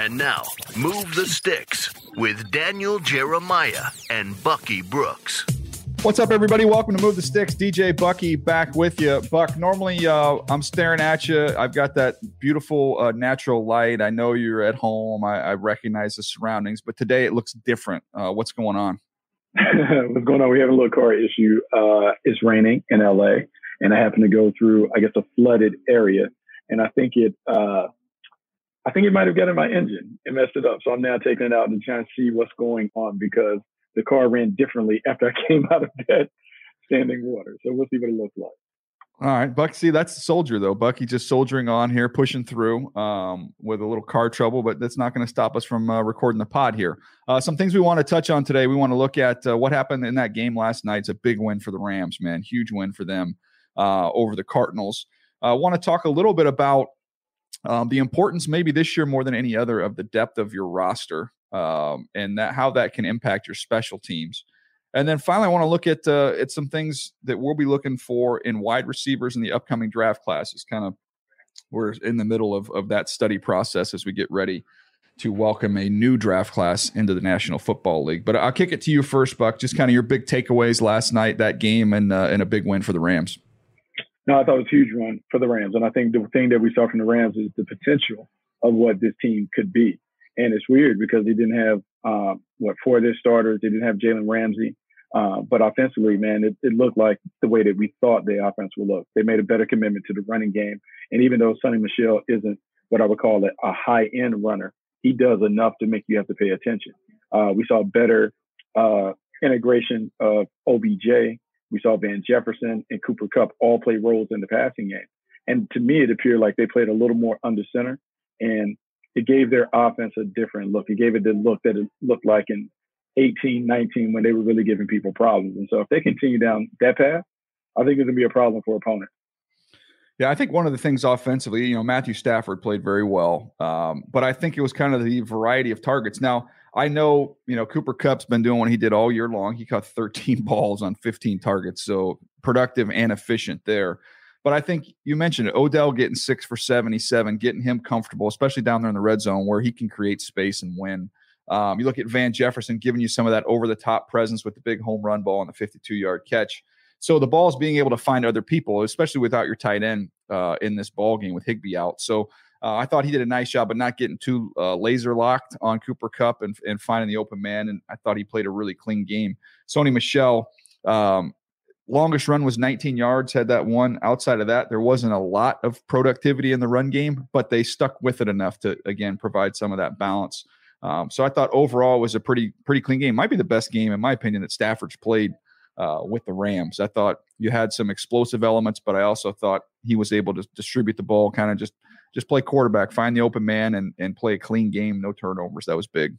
And now, Move the Sticks with Daniel Jeremiah and Bucky Brooks. What's up, everybody? Welcome to Move the Sticks. DJ Bucky back with you. Buck, normally uh, I'm staring at you. I've got that beautiful uh, natural light. I know you're at home. I, I, recognize the surroundings, but today it looks different. Uh, what's going on? what's going on? We have a little car issue. Uh, it's raining in LA, and I happen to go through, I guess, a flooded area, and I think it uh, I think it might have gotten my engine and messed it up. So I'm now taking it out and trying to see what's going on because the car ran differently after I came out of that standing water. So we'll see what it looks like. All right, Buck. See, that's the soldier though. Bucky just soldiering on here, pushing through um, with a little car trouble, but that's not going to stop us from uh, recording the pod here. Uh, some things we want to touch on today. We want to look at uh, what happened in that game last night. It's a big win for the Rams, man. Huge win for them uh, over the Cardinals. I want to talk a little bit about um, the importance, maybe this year more than any other, of the depth of your roster um, and that how that can impact your special teams. And then finally, I want to look at uh, at some things that we'll be looking for in wide receivers in the upcoming draft classes. Kind of, we're in the middle of of that study process as we get ready to welcome a new draft class into the National Football League. But I'll kick it to you first, Buck. Just kind of your big takeaways last night, that game, and uh, and a big win for the Rams. No, I thought it was a huge run for the Rams. And I think the thing that we saw from the Rams is the potential of what this team could be. And it's weird because they didn't have, uh, what, four of their starters. They didn't have Jalen Ramsey. Uh, but offensively, man, it, it, looked like the way that we thought the offense would look. They made a better commitment to the running game. And even though Sony Michel isn't what I would call it, a high end runner, he does enough to make you have to pay attention. Uh, we saw better uh, integration of OBJ we saw Van Jefferson and Cooper Kupp all play roles in the passing game. And to me, it appeared like they played a little more under center and it gave their offense a different look. It gave it the look that it looked like in 18, 19 when they were really giving people problems. And so if they continue down that path, I think it's going to be a problem for opponents. Yeah, I think one of the things offensively, you know, Matthew Stafford played very well, um, but I think it was kind of the variety of targets. Now, I know, you know, Cooper Kupp's been doing what he did all year long. He caught 13 balls on 15 targets, so productive and efficient there. But I think you mentioned it, Odell getting six for 77, getting him comfortable, especially down there in the red zone where he can create space and win. Um, you look at Van Jefferson giving you some of that over the top presence with the big home run ball and the 52 yard catch. So the ball is being able to find other people, especially without your tight end uh, in this ball game with Higbee out. So uh, I thought he did a nice job of not getting too uh, laser locked on Cooper Kupp and, and finding the open man. And I thought he played a really clean game. Sony Michel, um, longest run was 19 yards, had that one. Outside of that, there wasn't a lot of productivity in the run game, but they stuck with it enough to, again, provide some of that balance. Um, so I thought overall was a pretty pretty clean game. Might be the best game in my opinion that Stafford's played uh, with the Rams. I thought you had some explosive elements, but I also thought he was able to distribute the ball, kind of just just play quarterback, find the open man, and and play a clean game, no turnovers. That was big.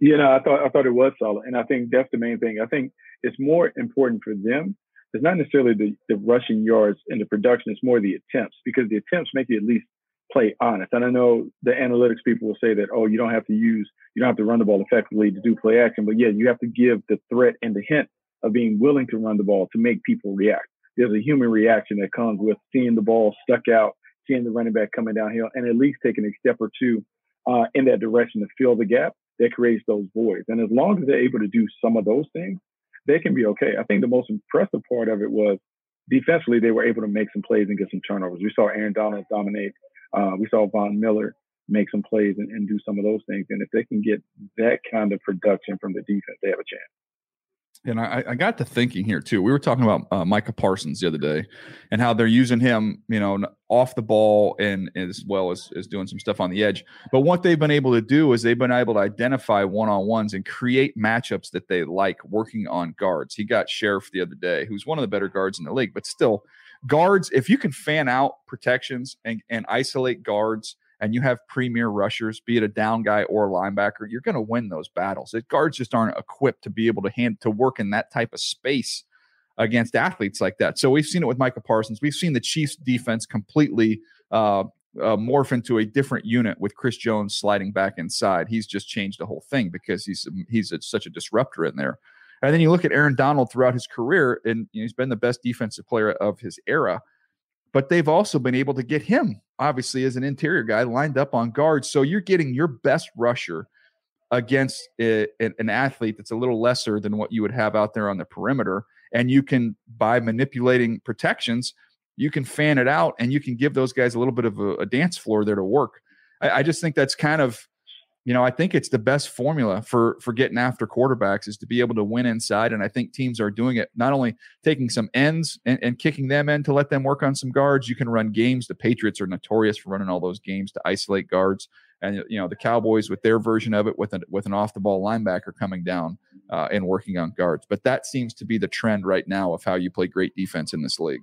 You know, I thought I thought it was solid, and I think that's the main thing. I think it's more important for them. It's not necessarily the, the rushing yards and the production; it's more the attempts because the attempts make you at least play honest. And I know the analytics people will say that, oh, you don't have to use, you don't have to run the ball effectively to do play action, but yeah, you have to give the threat and the hint of being willing to run the ball to make people react. There's a human reaction that comes with seeing the ball stuck out seeing the running back coming downhill and at least taking a step or two uh, in that direction to fill the gap that creates those voids. And as long as they're able to do some of those things, they can be okay. I think the most impressive part of it was defensively, they were able to make some plays and get some turnovers. We saw Aaron Donald dominate. Uh, we saw Von Miller make some plays and, and do some of those things. And if they can get that kind of production from the defense, they have a chance. And I, I, got to thinking here too. We were talking about uh, Micah Parsons the other day, and how they're using him, you know, off the ball and as well as, as doing some stuff on the edge. But what they've been able to do is they've been able to identify one on ones and create matchups that they like working on guards. He got Scherff the other day, who's one of the better guards in the league, but still, guards. If you can fan out protections and and isolate guards and you have premier rushers, be it a down guy or a linebacker, you're going to win those battles. It, guards just aren't equipped to be able to hand to work in that type of space against athletes like that. So we've seen it with Micah Parsons. We've seen the Chiefs defense completely uh, uh, morph into a different unit with Chris Jones sliding back inside. He's just changed the whole thing because he's he's a, such a disruptor in there. And then you look at Aaron Donald throughout his career, and you know, he's been the best defensive player of his era. But they've also been able to get him, obviously, as an interior guy lined up on guards. So you're getting your best rusher against a, an athlete that's a little lesser than what you would have out there on the perimeter. And you can, by manipulating protections, you can fan it out and you can give those guys a little bit of a, a dance floor there to work. I, I just think that's kind of you know, I think it's the best formula for for getting after quarterbacks is to be able to win inside. And I think teams are doing it not only taking some ends and, and, kicking them in to let them work on some guards. You can run games. The Patriots are notorious for running all those games to isolate guards. And you know, the Cowboys with their version of it with an with an off the ball linebacker coming down uh, and working on guards. But that seems to be the trend right now of how you play great defense in this league.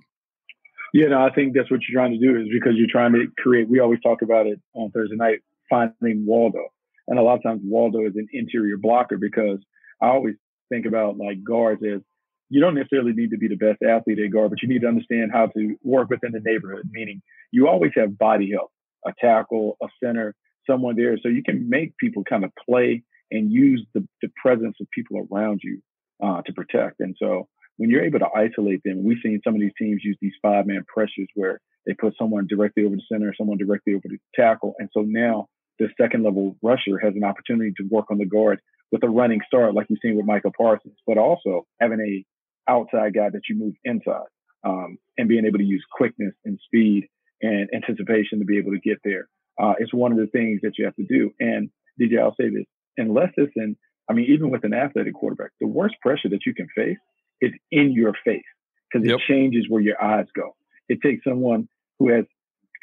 Yeah, no, I think that's what you're trying to do is because you're trying to create. We always talk about it on Thursday night, finding Waldo and a lot of times Waldo is an interior blocker because I always think about like guards as you don't necessarily need to be the best athlete at guard, but you need to understand how to work within the neighborhood, meaning you always have body help, a tackle, a center, someone there. So you can make people kind of play and use the, the presence of people around you uh, to protect. And so when you're able to isolate them, we've seen some of these teams use these five man pressures where they put someone directly over the center, someone directly over the tackle. And so now the second level rusher has an opportunity to work on the guard with a running start, like you've seen with Micah Parsons, but also having a outside guy that you move inside um, and being able to use quickness and speed and anticipation to be able to get there. Uh, it's one of the things that you have to do. And DJ, I'll say this: unless it's in, I mean, even with an athletic quarterback, the worst pressure that you can face is in your face because it yep. changes where your eyes go. It takes someone who has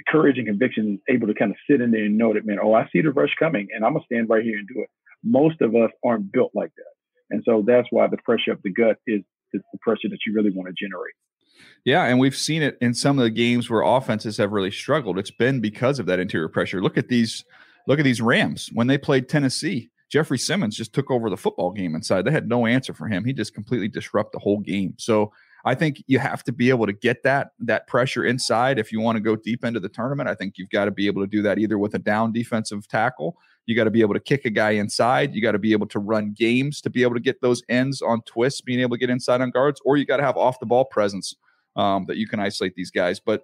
courage and conviction is able to kind of sit in there and know that, man, oh, I see the rush coming and I'm going to stand right here and do it. Most of us aren't built like that. And so that's why the pressure of the gut is, the pressure that you really want to generate. Yeah, and we've seen it in some of the games where offenses have really struggled. It's been because of that interior pressure. Look at these look at these Rams when they played Tennessee. Jeffrey Simmons just took over the football game inside. They had no answer for him. He just completely disrupted the whole game. So I think you have to be able to get that that pressure inside if you want to go deep into the tournament. I think you've got to be able to do that either with a down defensive tackle. You got to be able to kick a guy inside. You got to be able to run games to be able to get those ends on twists, being able to get inside on guards, or you got to have off the ball presence um, that you can isolate these guys. But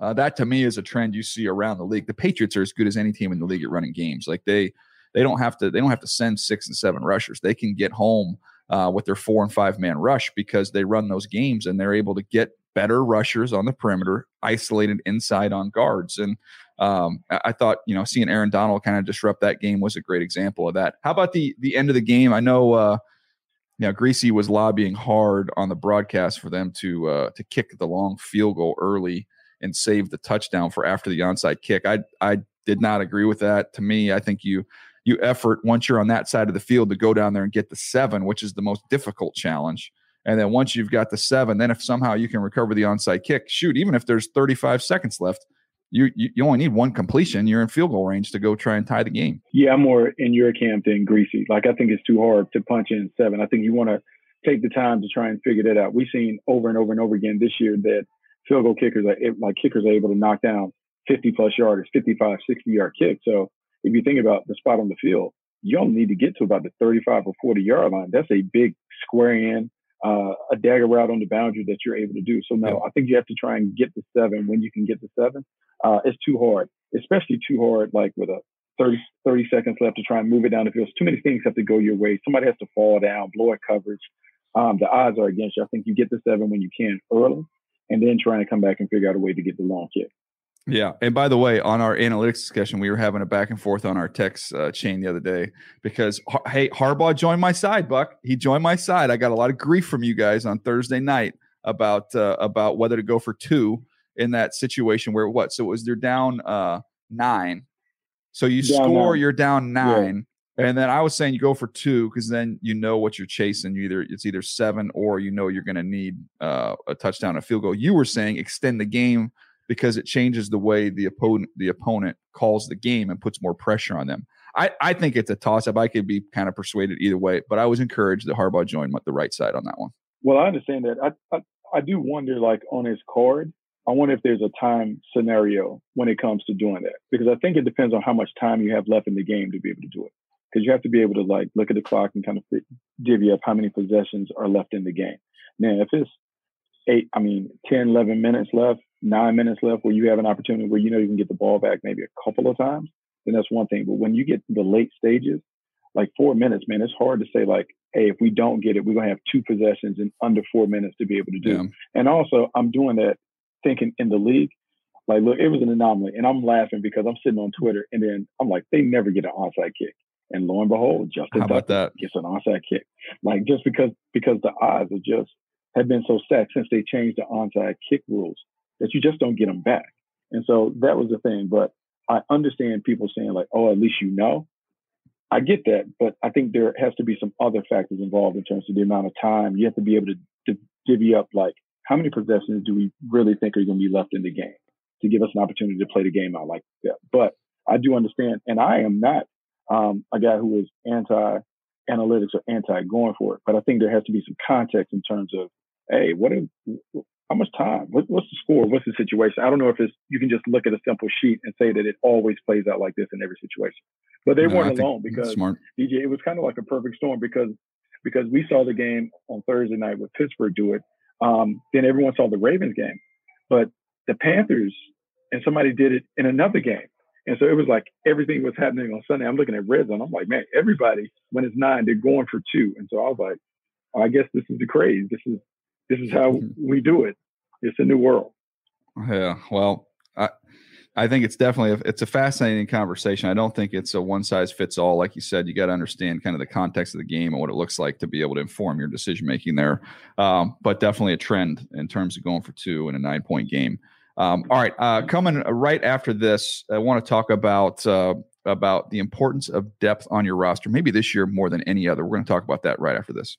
uh, that to me is a trend you see around the league. The Patriots are as good as any team in the league at running games. Like they they don't have to they don't have to send six and seven rushers. They can get home uh, with their four and five man rush because they run those games and they're able to get better rushers on the perimeter, isolated inside on guards. And um, I thought, you know, seeing Aaron Donald kind of disrupt that game was a great example of that. How about the the end of the game? I know, uh, you know, Griese was lobbying hard on the broadcast for them to uh, to kick the long field goal early and save the touchdown for after the onside kick. I I did not agree with that. To me, I think you you effort once you're on that side of the field to go down there and get the seven, which is the most difficult challenge. And then once you've got the seven, then if somehow you can recover the onside kick, shoot, even if there's 35 seconds left, you, you, you only need one completion. You're in field goal range to go try and tie the game. Yeah, I'm more in your camp than Griese. Like I think it's too hard to punch in seven. I think you want to take the time to try and figure that out. We've seen over and over and over again this year that field goal kickers are like kickers are able to knock down 50 plus yarders, 55, 60 yard kicks. So if you think about the spot on the field, you only need to get to about the 35 or 40 yard line. That's a big square in, uh, a dagger route on the boundary that you're able to do. So no, I think you have to try and get the seven when you can get the seven. Uh, it's too hard, especially too hard, like with a 30, 30 seconds left to try and move it down the field. Too many things have to go your way. Somebody has to fall down, blow a coverage. Um, the odds are against you. I think you get the seven when you can early, and then trying to come back and figure out a way to get the long kick. Yeah. And by the way, on our analytics discussion, we were having a back and forth on our text uh, chain the other day because, hey, Harbaugh joined my side, Buck. He joined my side. I got a lot of grief from you guys on Thursday night about uh, about whether to go for two in that situation where what? So it was they're down uh, nine. So you down score, nine. you're down nine. Yeah. And then I was saying you go for two because then you know what you're chasing. You either it's either seven or you know you're going to need uh, a touchdown, a field goal. You were saying extend the game because it changes the way the opponent the opponent calls the game and puts more pressure on them. I, I think it's a toss up. I could be kind of persuaded either way, but I was encouraged that Harbaugh joined the right side on that one. Well, I understand that. I, I, I do wonder, like on his card, I wonder if there's a time scenario when it comes to doing that because I think it depends on how much time you have left in the game to be able to do it. Because you have to be able to like look at the clock and kind of divvy up how many possessions are left in the game. Now, if it's eight, I mean, 10, 11 minutes left, nine minutes left where you have an opportunity where you know you can get the ball back maybe a couple of times, then that's one thing. But when you get to the late stages, like four minutes, man, it's hard to say like, hey, if we don't get it, we're gonna have two possessions in under four minutes to be able to do. Yeah. And also, I'm doing that thinking in the league. Like, look, it was an anomaly, and I'm laughing because I'm sitting on Twitter, and then I'm like, they never get an onside kick, and lo and behold, Justin How about that? gets an onside kick. Like just because because the odds are just have been so set since they changed the onside kick rules that you just don't get them back. And so that was the thing. But I understand people saying like, oh, at least you know. I get that, but I think there has to be some other factors involved in terms of the amount of time. You have to be able to, to divvy up like how many possessions do we really think are going to be left in the game to give us an opportunity to play the game out like that. But I do understand, and I am not um, a guy who is anti analytics or anti going for it, but I think there has to be some context in terms of, hey, what if, how much time? What, what's the score? What's the situation? I don't know if it's you can just look at a simple sheet and say that it always plays out like this in every situation. But they no, weren't alone because smart. DJ. It was kind of like a perfect storm because because we saw the game on Thursday night with Pittsburgh do it. Um, then everyone saw the Ravens game, but the Panthers and somebody did it in another game. And so it was like everything was happening on Sunday. I'm looking at red zone. I'm like, man, everybody when it's nine, they're going for two. And so I was like, oh, I guess this is the craze. This is this is how we do it. It's a new world. Yeah. Well, I I think it's definitely a, it's a fascinating conversation. I don't think it's a one size fits all. Like you said, you got to understand kind of the context of the game and what it looks like to be able to inform your decision making there. Um, but definitely a trend in terms of going for two in a nine point game. Um, all right, uh, coming right after this, I want to talk about uh, about the importance of depth on your roster. Maybe this year more than any other. We're going to talk about that right after this.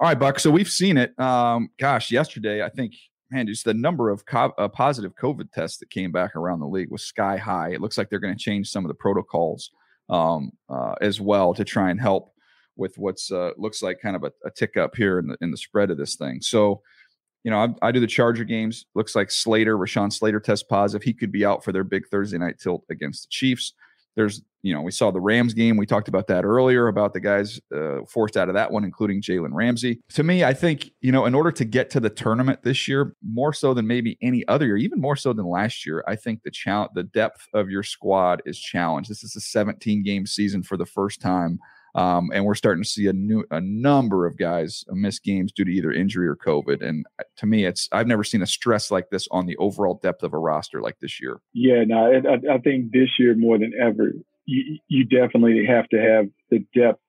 All right, Buck. So we've seen it. Um, gosh, yesterday, I think, man, just the number of co- uh, positive COVID tests that came back around the league was sky high. It looks like they're going to change some of the protocols um, uh, as well to try and help with what's uh, looks like kind of a, a, tick up here in the in the spread of this thing. So, you know, I, I, do the Charger games. Looks like Slater, Rashawn Slater, test positive. He could be out for their big Thursday night tilt against the Chiefs there's you know we saw the Rams game. We talked about that earlier about the guys uh, forced out of that one, including Jalen Ramsey. To me, I think you know in order to get to the tournament this year, more so than maybe any other year, even more so than last year, I think the challenge, the depth of your squad is challenged. This is a 17 game season for the first time. Um, and we're starting to see a new a number of guys miss games due to either injury or COVID. And uh, to me, it's I've never seen a stress like this on the overall depth of a roster like this year. Yeah, no, I, I think this year more than ever, you, you definitely have to have the depth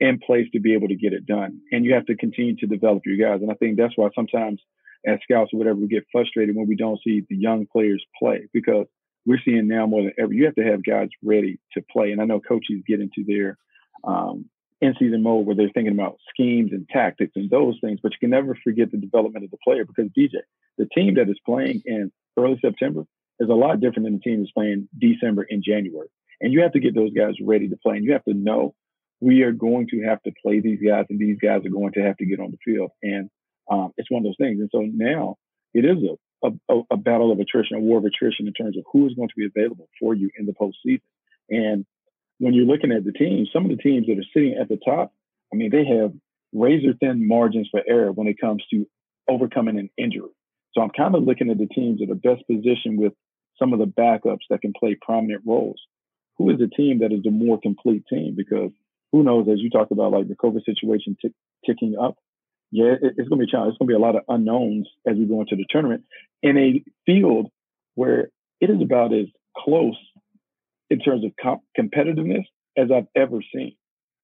in place to be able to get it done, and you have to continue to develop your guys. And I think that's why sometimes as scouts or whatever, we get frustrated when we don't see the young players play because we're seeing now more than ever. You have to have guys ready to play. And I know coaches get into their um, in season mode where they're thinking about schemes and tactics and those things, but you can never forget the development of the player because DJ, the team that is playing in early September is a lot different than the team that's playing December and January. And you have to get those guys ready to play. And you have to know we are going to have to play these guys and these guys are going to have to get on the field. And um, it's one of those things. And so now it is a, a, a battle of attrition, a war of attrition in terms of who is going to be available for you in the postseason. And when you're looking at the teams, some of the teams that are sitting at the top, I mean, they have razor thin margins for error when it comes to overcoming an injury. So I'm kind of looking at the teams that are best positioned with some of the backups that can play prominent roles. Who is the team that is the more complete team? Because who knows, as you talked about, like the COVID situation t- ticking up, yeah, it, it's going to be a challenge. It's going to be a lot of unknowns as we go into the tournament in a field where it is about as close in terms of comp- competitiveness as I've ever seen.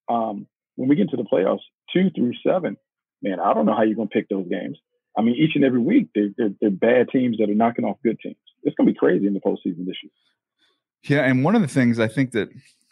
Um, when we get into the playoffs, two through seven, man, I don't know how you're going to pick those games. I mean, each and every week, they're, they're, they're bad teams that are knocking off good teams. It's going to be crazy in the postseason this year. Yeah, and one of the things I think that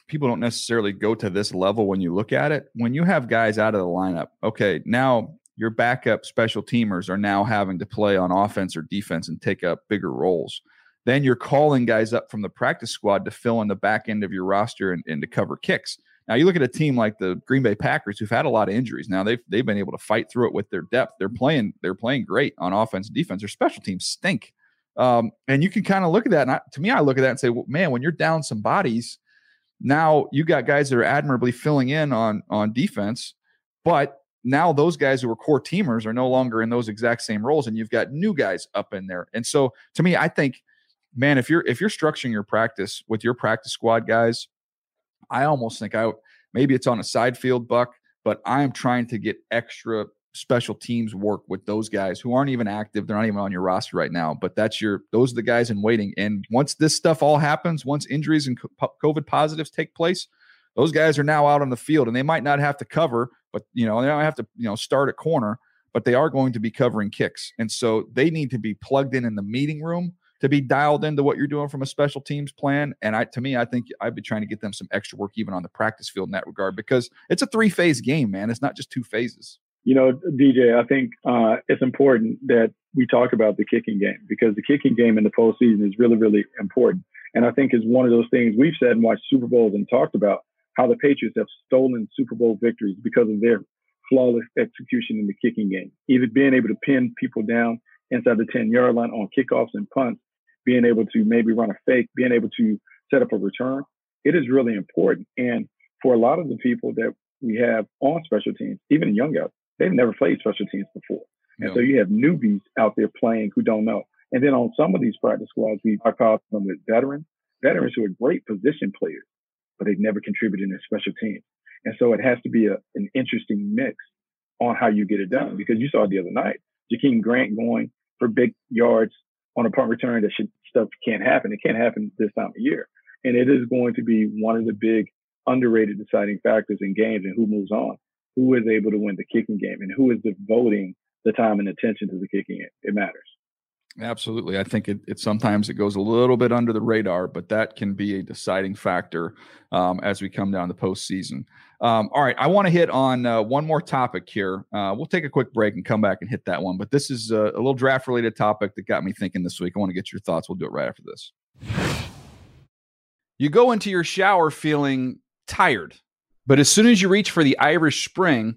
people don't necessarily go to this level when you look at it. When you have guys out of the lineup, okay, now your backup special teamers are now having to play on offense or defense and take up bigger roles. Then you're calling guys up from the practice squad to fill in the back end of your roster and, and to cover kicks. Now you look at a team like the Green Bay Packers who've had a lot of injuries. Now they've they've been able to fight through it with their depth. They're playing they're playing great on offense and defense. Their special teams stink. Um, and you can kind of look at that. And I, to me, I look at that and say, well, man, when you're down some bodies, now you got guys that are admirably filling in on on defense, but now those guys who were core teamers are no longer in those exact same roles, and you've got new guys up in there. And so, to me, I think, man, if you're if you're structuring your practice with your practice squad guys, I almost think I maybe it's on a side field buck, but I am trying to get extra special teams work with those guys who aren't even active. They're not even on your roster right now, but that's your, those are the guys in waiting. And once this stuff all happens, once injuries and COVID positives take place, those guys are now out on the field and they might not have to cover, but you know, they don't have to, you know, start at corner, but they are going to be covering kicks. And so they need to be plugged in in the meeting room to be dialed into what you're doing from a special teams plan. And I, to me, I think I'd be trying to get them some extra work even on the practice field in that regard because it's a three phase game, man. It's not just two phases you know, DJ, I think uh, it's important that we talk about the kicking game because the kicking game in the postseason is really, really important. And I think is one of those things we've said and watched Super Bowls and talked about how the Patriots have stolen Super Bowl victories because of their flawless execution in the kicking game, either being able to pin people down inside the 10 yard line on kickoffs and punts, being able to maybe run a fake, being able to set up a return. It is really important. And for a lot of the people that we have on special teams, even young guys, They've never played special teams before. And so you have newbies out there playing who don't know. And then on some of these practice squads, we are called them with veterans, veterans who are great position players, but they've never contributed in special teams. And so it has to be a, an interesting mix on how you get it done because you saw the other night, Jakeem Grant going for big yards on a punt return that should, stuff can't happen. It can't happen this time of year. And it is going to be one of the big underrated deciding factors in games and who moves on who is able to win the kicking game and who is devoting the time and attention to the kicking game. It matters. Absolutely. I think it, it, sometimes it goes a little bit under the radar, but that can be a deciding factor um, as we come down the postseason. Um, all right. I want to hit on uh, one more topic here. Uh, we'll take a quick break and come back and hit that one. But this is a, a little draft related topic that got me thinking this week. I want to get your thoughts. We'll do it right after this. You go into your shower feeling tired but as soon as you reach for the Irish Spring,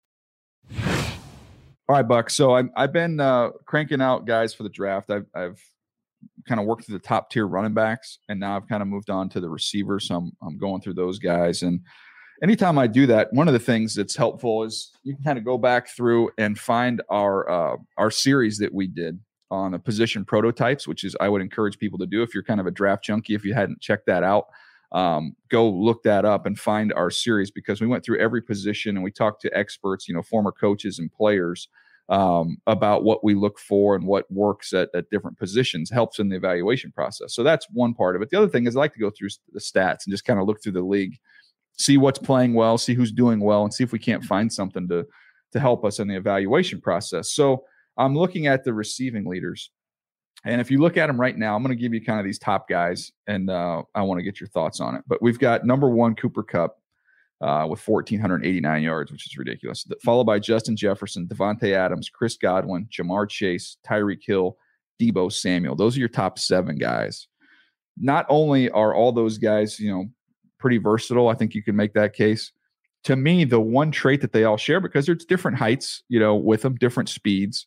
All right, Buck. So i have been uh, cranking out guys for the draft. I've, I've kind of worked through the top tier running backs, and now I've kind of moved on to the receivers. So I'm, I'm going through those guys. And anytime I do that, one of the things that's helpful is you can kind of go back through and find our uh, our series that we did on the position prototypes, which is I would encourage people to do if you're kind of a draft junkie. If you hadn't checked that out, um, go look that up and find our series because we went through every position and we talked to experts, you know, former coaches and players um, about what we look for and what works at, at different positions helps in the evaluation process. So that's one part of it. The other thing is I like to go through the stats and just kind of look through the league, see what's playing well, see who's doing well, and see if we can't find something to to help us in the evaluation process. So I'm looking at the receiving leaders. And if you look at them right now, I'm going to give you kind of these top guys, and uh, I want to get your thoughts on it. But we've got number one, Cooper Kupp uh, with 1,489 yards, which is ridiculous. Followed by Justin Jefferson, Davante Adams, Chris Godwin, Ja'Marr Chase, Tyreek Hill, Deebo Samuel. Those are your top seven guys. Not only are all those guys, you know, pretty versatile, I think you can make that case. To me, the one trait that they all share, because there's different heights, you know, with them, different speeds.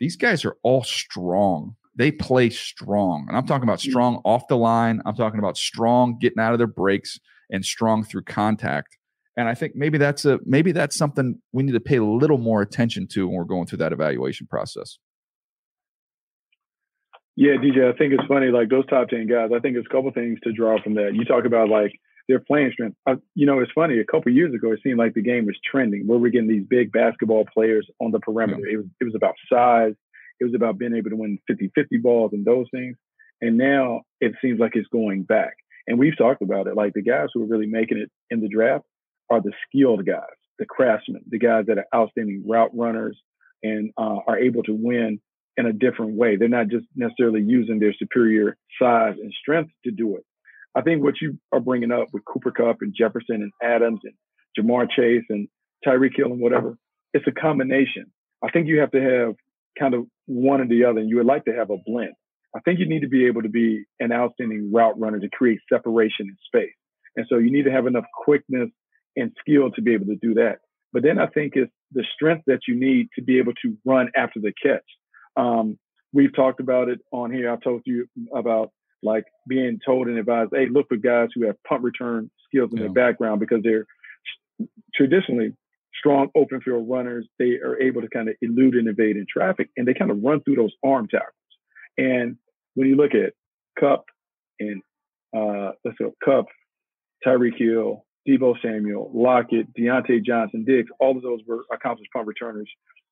These guys are all strong they play strong. And I'm talking about Mm. strong off the line. I'm talking about strong getting out of their breaks and strong through contact. And I think maybe that's a maybe that's something we need to pay a little more attention to when we're going through that evaluation process. Yeah, DJ, I think it's funny. Like those top ten guys, I think it's a couple things to draw from that. You talk about like their playing strength. Uh, you know, it's funny. A couple years ago, it seemed like the game was trending where we're getting these big basketball players on the perimeter. It was it was about size. It was about being able to win 50-50 balls and those things. And now it seems like it's going back. And we've talked about it. Like the guys who are really making it in the draft are the skilled guys, the craftsmen, the guys that are outstanding route runners and uh, are able to win in a different way. They're not just necessarily using their superior size and strength to do it. I think what you are bringing up with Cooper Kupp and Jefferson and Adams and Ja'Marr Chase and Tyreek Hill and whatever, it's a combination. I think you have to have kind of one or the other, and you would like to have a blend. I think you need to be able to be an outstanding route runner to create separation in space. And so you need to have enough quickness and skill to be able to do that. But then I think it's the strength that you need to be able to run after the catch. Um, we've talked about it on here. I told you about like being told and advised, hey, look for guys who have punt return skills in Yeah. their background because they're traditionally strong open field runners. They are able to kind of elude and evade in traffic, and they kind of run through those arm tackles. And when you look at Kupp and uh, let's go Kupp, Tyreek Hill, Deebo Samuel, Lockett, Diontae Johnson, Diggs, all of those were accomplished punt returners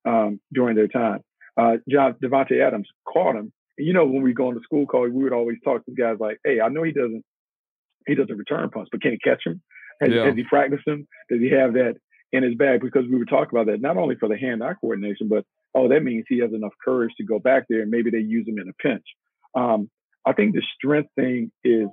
um, during their time. Uh, John Davante Adams caught him. And you know, when we go on the school call, we would always talk to guys like, "Hey, I know he doesn't, he doesn't return punts, but can he catch him? Has, Yeah. has he practiced them? Does he have that in his bag?" Because we were talking about that not only for the hand-eye coordination, but oh, that means he has enough courage to go back there and maybe they use him in a pinch. Um, I think the strength thing is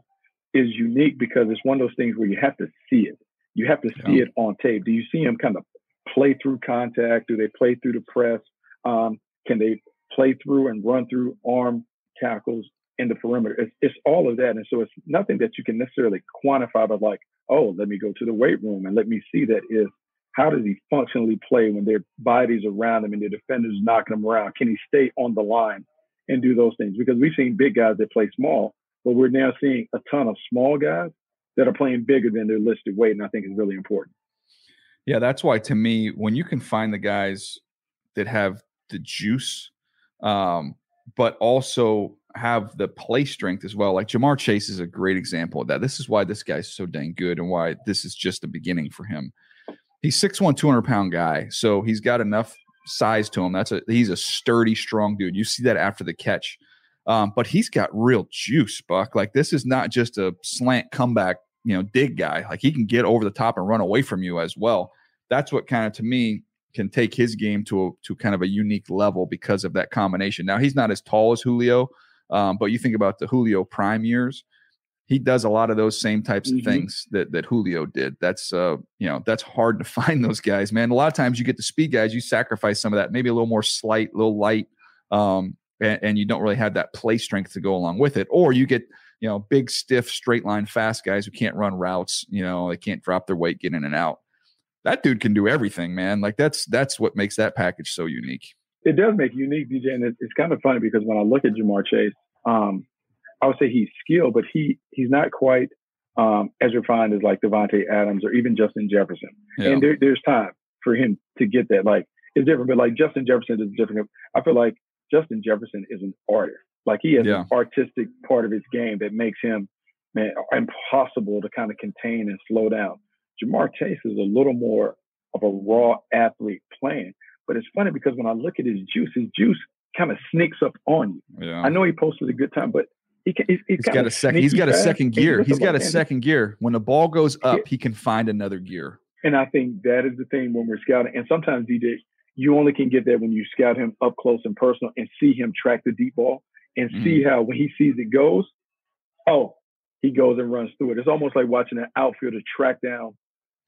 is unique because it's one of those things where you have to see it. You have to see Yeah. it on tape. Do you see him kind of play through contact? Do they play through the press? Um, can they play through and run through arm tackles in the perimeter? It's, it's all of that. And so it's nothing that you can necessarily quantify, but like, oh, let me go to the weight room and let me see that is how does he functionally play when their bodies around him and their defenders knocking him around? Can he stay on the line and do those things? Because we've seen big guys that play small, but we're now seeing a ton of small guys that are playing bigger than their listed weight, and I think is really important. Yeah, that's why to me, when you can find the guys that have the juice, um, but also have the play strength as well. Like Ja'Marr Chase is a great example of that. This is why this guy's so dang good and why this is just the beginning for him. He's 6'1, 200 pound guy. So he's got enough size to him. That's a he's a sturdy, strong dude. You see that after the catch. Um, but he's got real juice, Buck. Like this is not just a slant comeback, you know, dig guy. Like he can get over the top and run away from you as well. That's what kind of to me can take his game to a, to kind of a unique level because of that combination. Now he's not as tall as Julio, um, but you think about the Julio prime years, he does a lot of those same types of things that that Julio did. That's uh, you know, that's hard to find those guys, man. A lot of times you get the speed guys, you sacrifice some of that, maybe a little more slight, a little light, um, and, and you don't really have that play strength to go along with it, or you get you know big, stiff, straight line, fast guys who can't run routes. You know, they can't drop their weight, get in and out. That dude can do everything, man. Like that's that's what makes that package so unique. It does make unique, DJ, and it's, it's kind of funny because when I look at Ja'Marr Chase, um, I would say he's skilled, but he he's not quite um, as refined as like Davante Adams or even Justin Jefferson. Yeah. And there, there's time for him to get that. Like it's different, but like Justin Jefferson is different. I feel like Justin Jefferson is an artist. Like he has Yeah. an artistic part of his game that makes him man impossible to kind of contain and slow down. Ja'Marr Chase is a little more of a raw athlete playing. But it's funny because when I look at his juice, his juice kind of sneaks up on you. yeah. I know he posted a good time, but he can, he's, he's, He's got a second. He's got a second gear. He's got a second gear. When the ball goes up, he can find another gear. And I think that is the thing when we're scouting. And sometimes DJ, you only can get that when you scout him up close and personal and see him track the deep ball and see mm. how when he sees it goes, oh, he goes and runs through it. It's almost like watching an outfielder track down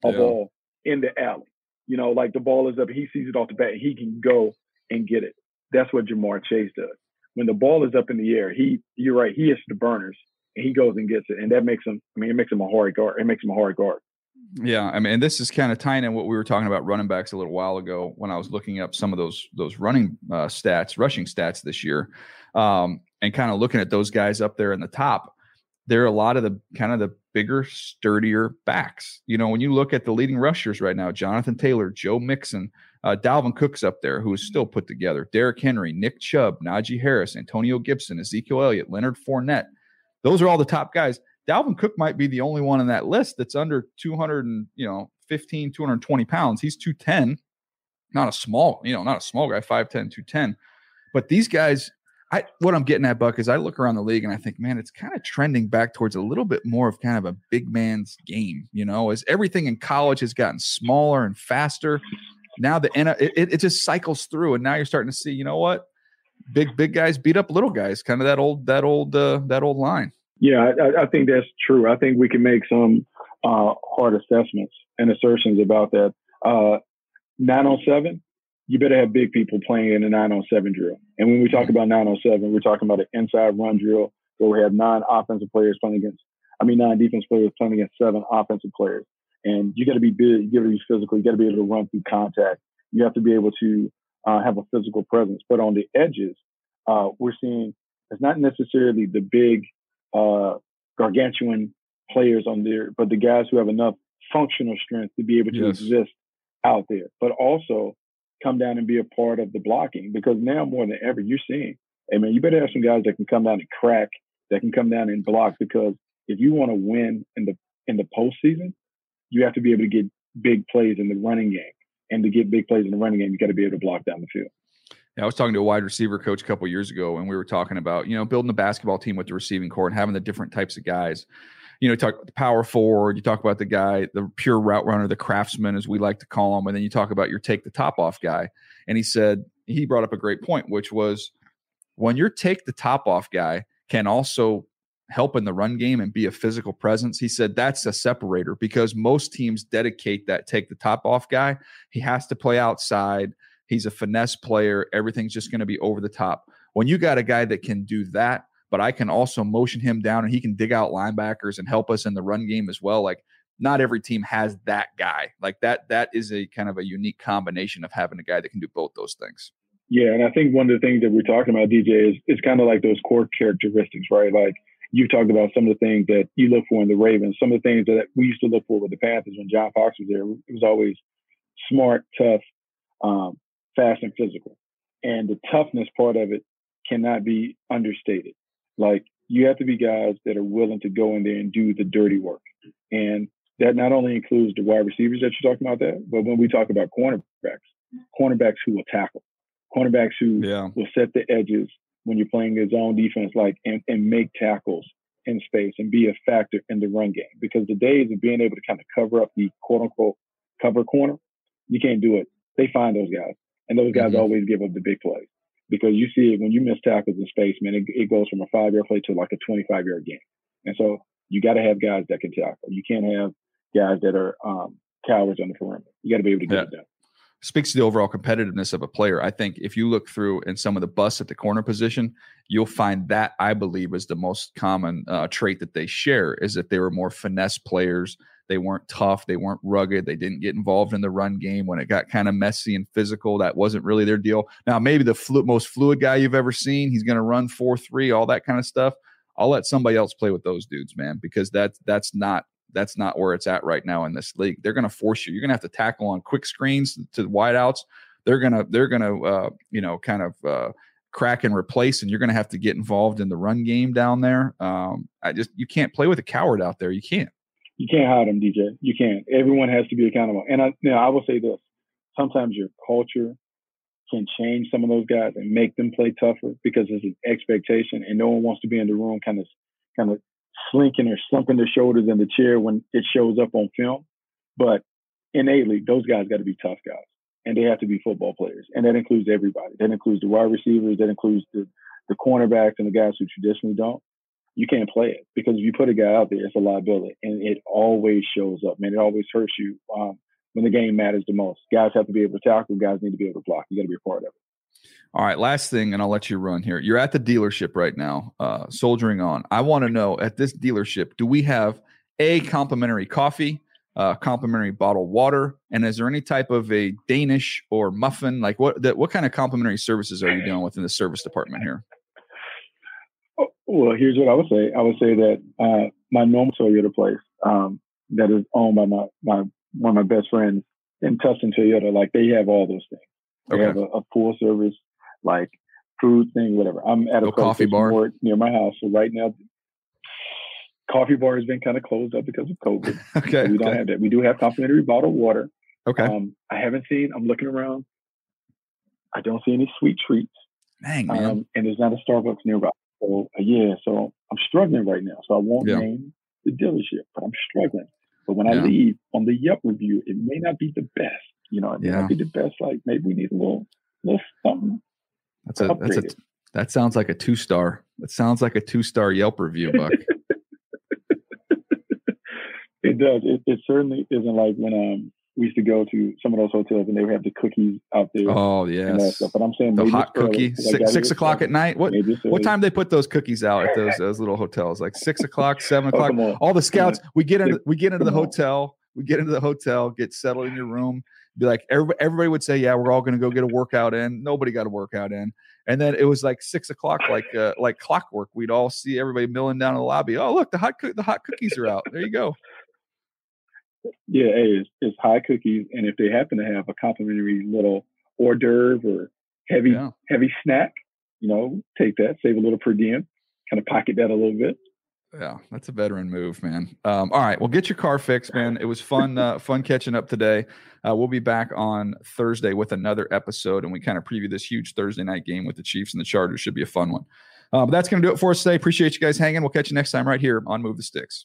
a Yeah. ball in the alley. You know, like the ball is up, he sees it off the bat, he can go and get it. That's what Ja'Marr Chase does. When the ball is up in the air, he you're right, he hits the burners and he goes and gets it. And that makes him I mean, it makes him a hard guard. It makes him a hard guard. Yeah, I mean, and this is kind of tying in what we were talking about running backs a little while ago when I was looking up some of those those running uh, stats, rushing stats this year. Um, and kind of looking at those guys up there in the top, they're a lot of the kind of the bigger, sturdier backs. You know, when you look at the leading rushers right now, Jonathan Taylor, Joe Mixon, uh, Dalvin Cook's up there, who is still put together. Derrick Henry, Nick Chubb, Najee Harris, Antonio Gibson, Ezekiel Elliott, Leonard Fournette. Those are all the top guys. Dalvin Cook might be the only one in that list that's under 200 and you know 15, 220 pounds. He's 210, not a small, you know, not a small guy, 5'10, 210. But these guys, I what I'm getting at, Buck, is I look around the league and I think, man, it's kind of trending back towards a little bit more of kind of a big man's game, you know, as everything in college has gotten smaller and faster now the it, it just cycles through, and now you're starting to see, you know what, big big guys beat up little guys, kind of that old that old uh, that old line. Yeah, I, I, think that's true. I think we can make some uh, hard assessments and assertions about that. Uh, nine on seven, you better have big people playing in a nine on seven drill. And when we talk mm-hmm. about nine on seven, we're talking about an inside run drill where we have nine offensive players playing against, I mean, nine defense players playing against seven offensive players. And you got to be big, you got to be physical, you got to be able to run through contact. You have to be able to uh, have a physical presence. But on the edges, uh, we're seeing it's not necessarily the big, uh, gargantuan players on there, but the guys who have enough functional strength to be able to yes. exist out there, but also come down and be a part of the blocking because now more than ever you're seeing, hey man, you better have some guys that can come down and crack, that can come down and block because if you want to win in the in the postseason, you have to be able to get big plays in the running game. And to get big plays in the running game, you got to be able to block down the field. Yeah, I was talking to a wide receiver coach a couple years ago, and we were talking about you know building a basketball team with the receiving corps and having the different types of guys. You know, you talk about the power forward, you talk about the guy, the pure route runner, the craftsman, as we like to call him, and then you talk about your take the top off guy. And he said he brought up a great point, which was when your take the top off guy can also help in the run game and be a physical presence. He said that's a separator because most teams dedicate that take the top off guy. He has to play outside. He's a finesse player. Everything's just going to be over the top. When you got a guy that can do that, but I can also motion him down and he can dig out linebackers and help us in the run game as well. Like not every team has that guy. Like that that is a kind of a unique combination of having a guy that can do both those things. Yeah, and I think one of the things that we're talking about, DJ, is it's kind of like those core characteristics, right? Like you talked about some of the things that you look for in the Ravens, some of the things that we used to look for with the Panthers when John Fox was there. It was always smart, tough, um, fast, and physical. And the toughness part of it cannot be understated. Like you have to be guys that are willing to go in there and do the dirty work. And that not only includes the wide receivers that you're talking about there, but when we talk about cornerbacks, cornerbacks who will tackle, cornerbacks who yeah. will set the edges, when you're playing his own defense, like and, and make tackles in space and be a factor in the run game. Because the days of being able to kind of cover up the quote unquote cover corner, you can't do it. They find those guys, and those guys mm-hmm. always give up the big plays. Because you see it when you miss tackles in space, man, it, it goes from a five yard play to like a 25 yard game. And so you got to have guys that can tackle. You can't have guys that are um, cowards on the perimeter. You got to be able to get yeah. it done speaks to the overall competitiveness of a player. I think if you look through in some of the busts at the corner position, you'll find that I believe is the most common uh, trait that they share is that they were more finesse players. They weren't tough. They weren't rugged. They didn't get involved in the run game when it got kind of messy and physical. That wasn't really their deal. Now, maybe the flu- most fluid guy you've ever seen, he's going to run four three, all that kind of stuff. I'll let somebody else play with those dudes, man, because that's that's not that's not where it's at right now in this league. They're going to force you. You're going to have to tackle on quick screens to wideouts. They're going to they're going to uh, you know kind of uh, crack and replace, and you're going to have to get involved in the run game down there. Um, I just you can't play with a coward out there. You can't. You can't hide them, DJ. You can't. Everyone has to be accountable. And I, you know, I will say this: sometimes your culture can change some of those guys and make them play tougher because there's an expectation, and no one wants to be in the room kind of kind of slinking or slumping their shoulders in the chair when it shows up on film. But innately, those guys got to be tough guys and they have to be football players. And that includes everybody. That includes the wide receivers, that includes the, the cornerbacks and the guys who traditionally don't. You can't play it because if you put a guy out there, it's a liability. And it always shows up, man. It always hurts you um, when the game matters the most. Guys have to be able to tackle, guys need to be able to block. You got to be a part of it. All right, last thing, and I'll let you run here. You're at the dealership right now, uh, soldiering on. I want to know at this dealership, do we have a complimentary coffee, uh, complimentary bottled water, and is there any type of a Danish or muffin? Like what? That, what kind of complimentary services are you doing within the service department here? Well, here's what I would say. I would say that uh, my normal Toyota place um, that is owned by my, my one of my best friends in Tustin Toyota, like they have all those things. They Okay. have a, a full service, like food thing, whatever. I'm at a No coffee bar? near my house. So right now, coffee bar has been kind of closed up because of COVID. Okay. We don't okay. have that. We do have complimentary bottled water. okay. Um, I haven't seen. I'm looking around. I don't see any sweet treats, Dang, man. um, and there's not a Starbucks nearby. So uh, yeah, so I'm struggling right now. So I won't Yeah. name the dealership, but I'm struggling. But when I leave on the Yelp review, it may not be the best. You know, it may Yeah. not be the best. Like maybe we need a little, little something. That's a that's a that sounds like a two star. That sounds like a two star Yelp review, Buck. It does. It, it certainly isn't like when um we used to go to some of those hotels and they would have the cookies out there oh yes. But I'm saying The hot cookie. Six, six o'clock at night. What what time they put those cookies out at those those little hotels? Like six o'clock, seven o'clock. on. All the scouts, we get into we get into the hotel. We get into the hotel, get settled in your room. Be like everybody, everybody would say, "Yeah, we're all going to go get a workout in." Nobody got a workout in, and then it was like six o'clock, like uh, like clockwork. We'd all see everybody milling down in the lobby. Oh, look, the hot cook the hot cookies are out. There you go. Yeah, hey, it's, it's high cookies, and if they happen to have a complimentary little hors d'oeuvre or heavy Yeah. heavy snack, you know, take that, save a little per diem, kind of pocket that a little bit. Yeah, that's a veteran move, man. Um, all right, well, get your car fixed, man. It was fun, uh, fun catching up today. Uh, we'll be back on Thursday with another episode, and we kind of preview this huge Thursday night game with the Chiefs and the Chargers. Should be a fun one. Uh, but that's going to do it for us today. Appreciate you guys hanging. We'll catch you next time right here on Move the Sticks.